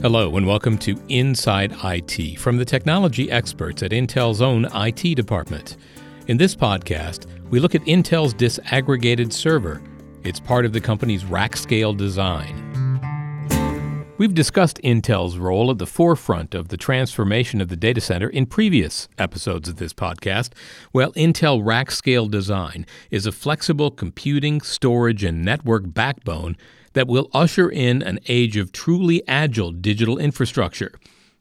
Hello, and welcome to Inside IT from the technology experts at Intel's own IT department. In this podcast, we look at Intel's disaggregated server. It's part of the company's rack scale design. We've discussed Intel's role at the forefront of the transformation of the data center in previous episodes of this podcast. Well, Intel Rack Scale Design is a flexible computing, storage, and network backbone that will usher in an age of truly agile digital infrastructure.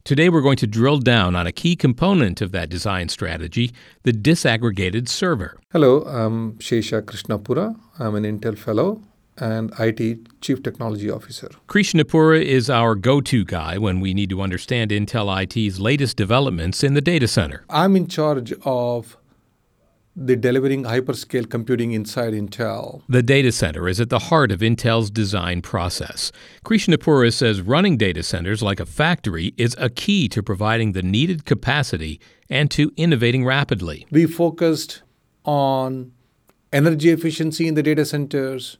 Today, we're going to drill down on a key component of that design strategy the disaggregated server. Hello, I'm Shesha Krishnapura. I'm an Intel Fellow and IT Chief Technology Officer. Krishnapura is our go to guy when we need to understand Intel IT's latest developments in the data center. I'm in charge of the delivering hyperscale computing inside Intel. The data center is at the heart of Intel's design process. Krishnapura says running data centers like a factory is a key to providing the needed capacity and to innovating rapidly. We focused on energy efficiency in the data centers,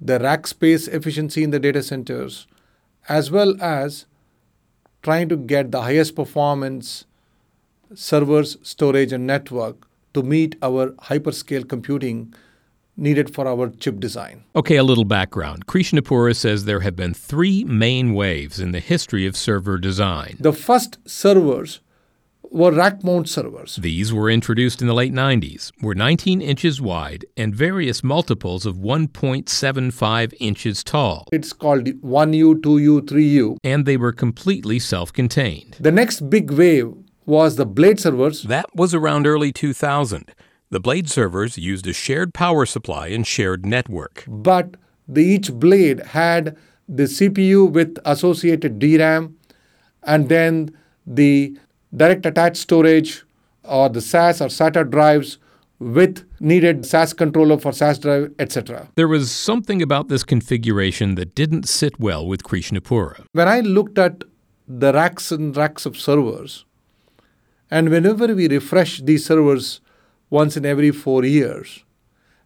the rack space efficiency in the data centers, as well as trying to get the highest performance servers, storage, and network to meet our hyperscale computing needed for our chip design. Okay, a little background. Krishnapura says there have been three main waves in the history of server design. The first servers were rack mount servers. These were introduced in the late 90s, were 19 inches wide and various multiples of 1.75 inches tall. It's called 1U, 2U, 3U. And they were completely self contained. The next big wave was the blade servers. That was around early 2000. The blade servers used a shared power supply and shared network. But the, each blade had the CPU with associated DRAM and then the direct attached storage or the SAS or SATA drives with needed SAS controller for SAS drive, etc. There was something about this configuration that didn't sit well with Krishnapura. When I looked at the racks and racks of servers, and whenever we refresh these servers once in every four years,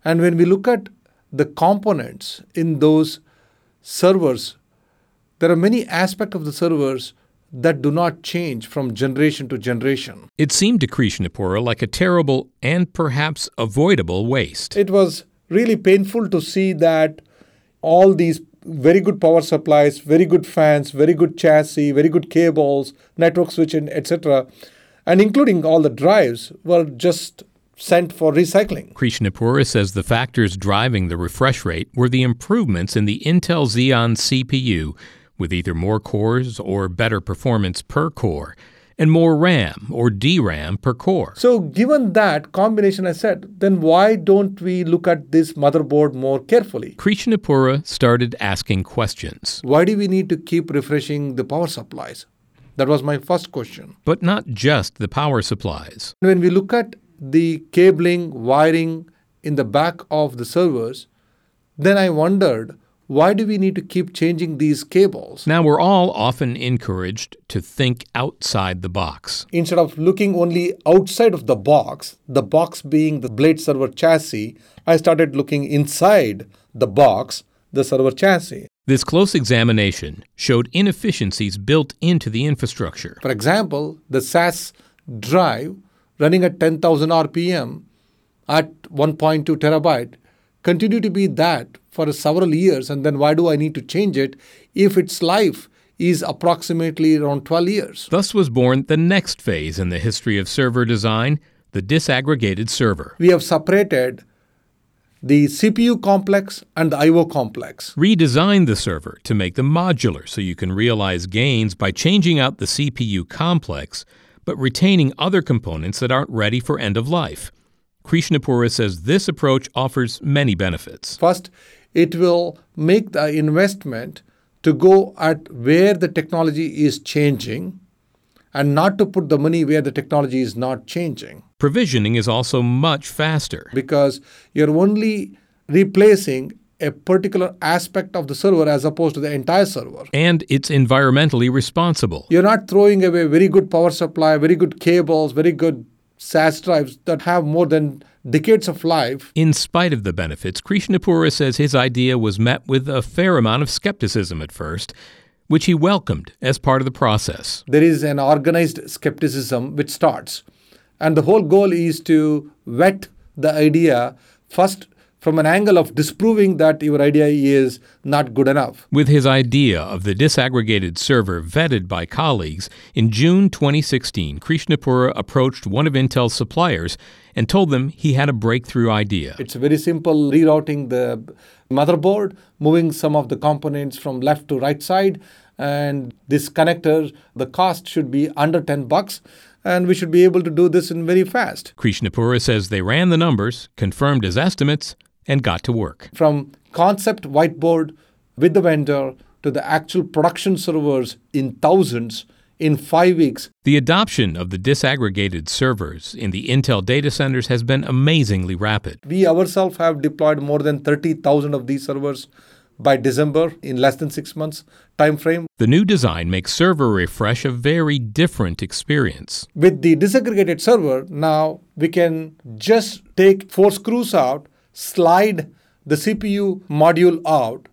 and when we look at the components in those servers, there are many aspects of the servers that do not change from generation to generation. It seemed to Krishnapura like a terrible and perhaps avoidable waste. It was really painful to see that all these very good power supplies, very good fans, very good chassis, very good cables, network switching, etc and including all the drives, were just sent for recycling. Krishnapura says the factors driving the refresh rate were the improvements in the Intel Xeon CPU, with either more cores or better performance per core, and more RAM or DRAM per core. So, given that combination, I said, then why don't we look at this motherboard more carefully? Krishnapura started asking questions. Why do we need to keep refreshing the power supplies? That was my first question. But not just the power supplies. When we look at the cabling, wiring in the back of the servers, then I wondered why do we need to keep changing these cables? Now, we're all often encouraged to think outside the box. Instead of looking only outside of the box, the box being the blade server chassis, I started looking inside the box, the server chassis. This close examination showed inefficiencies built into the infrastructure. For example, the SAS drive running at 10,000 RPM at 1.2 terabyte continue to be that for several years and then why do I need to change it if its life is approximately around 12 years. Thus was born the next phase in the history of server design, the disaggregated server. We have separated the CPU complex and the I/O complex. Redesign the server to make them modular so you can realize gains by changing out the CPU complex but retaining other components that aren't ready for end of life. Krishnapura says this approach offers many benefits. First, it will make the investment to go at where the technology is changing and not to put the money where the technology is not changing. Provisioning is also much faster because you're only replacing a particular aspect of the server as opposed to the entire server. And it's environmentally responsible. You're not throwing away very good power supply, very good cables, very good SAS drives that have more than decades of life. In spite of the benefits, Krishnapura says his idea was met with a fair amount of skepticism at first. which he welcomed as part of the process. There is an organized skepticism which starts. And the whole goal is to vet the idea first from an angle of disproving that your idea is not good enough. With his idea of the disaggregated server vetted by colleagues, in June 2016, Krishnapura approached one of Intel's suppliers and told them he had a breakthrough idea. It's very simple rerouting the motherboard, moving some of the components from left to right side, and this connector, the cost should be under 10 bucks and we should be able to do this in very fast. Krishnapura says they ran the numbers, confirmed his estimates, and got to work. From concept whiteboard with the vendor to the actual production servers in thousands in five weeks. The adoption of the disaggregated servers in the Intel data centers has been amazingly rapid. We ourselves have deployed more than 30,000 of these servers by December in less than 6 months time frame. The new design makes server refresh a very different experience. With the disaggregated server, now we can just take four screws out, slide the CPU module out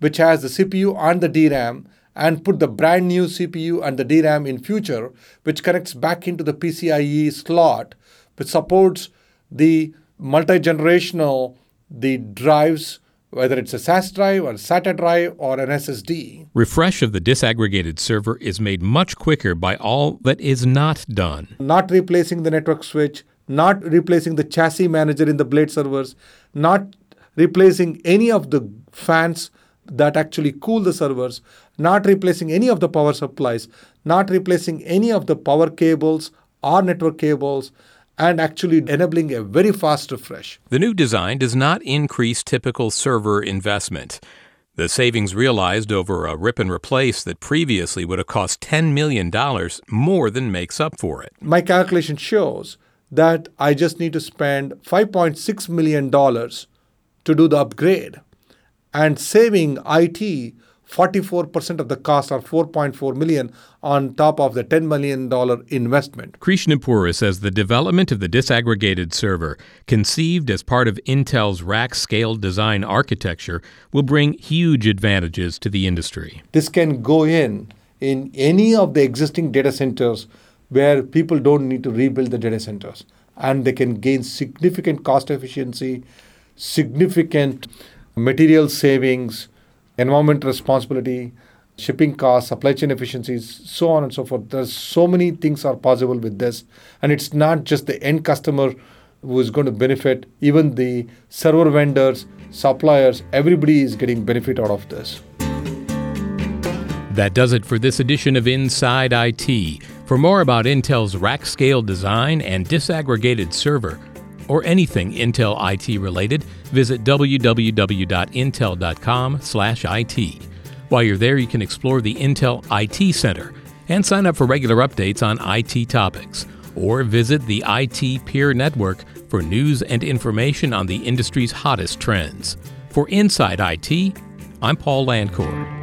which has the CPU and the DRAM and put the brand new CPU and the DRAM in future, which connects back into the PCIe slot, which supports the multi-generational the drives, whether it's a SAS drive or SATA drive or an SSD. Refresh of the disaggregated server is made much quicker by all that is not done. Not replacing the network switch, not replacing the chassis manager in the blade servers, not replacing any of the fans that actually cool the servers, not replacing any of the power supplies, not replacing any of the power cables or network cables, and actually enabling a very fast refresh. The new design does not increase typical server investment. The savings realized over a rip and replace that previously would have cost $10 million more than makes up for it. My calculation shows that I just need to spend $5.6 million to do the upgrade and saving IT 44% of the cost or 4.4 million on top of the 10 million dollar investment. Krishnapura says the development of the disaggregated server, conceived as part of Intel's rack scale design architecture, will bring huge advantages to the industry. This can go in in any of the existing data centers where people don't need to rebuild the data centers and they can gain significant cost efficiency, significant material savings, environment responsibility, shipping costs, supply chain efficiencies, so on and so forth. There's so many things are possible with this. And it's not just the end customer who is going to benefit, even the server vendors, suppliers, everybody is getting benefit out of this. That does it for this edition of Inside IT. For more about Intel's rack scale design and disaggregated server, or anything Intel IT related, visit www.intel.com/it. While you're there, you can explore the Intel IT Center and sign up for regular updates on IT topics, or visit the IT Peer Network for news and information on the industry's hottest trends. For Inside IT, I'm Paul Landcore.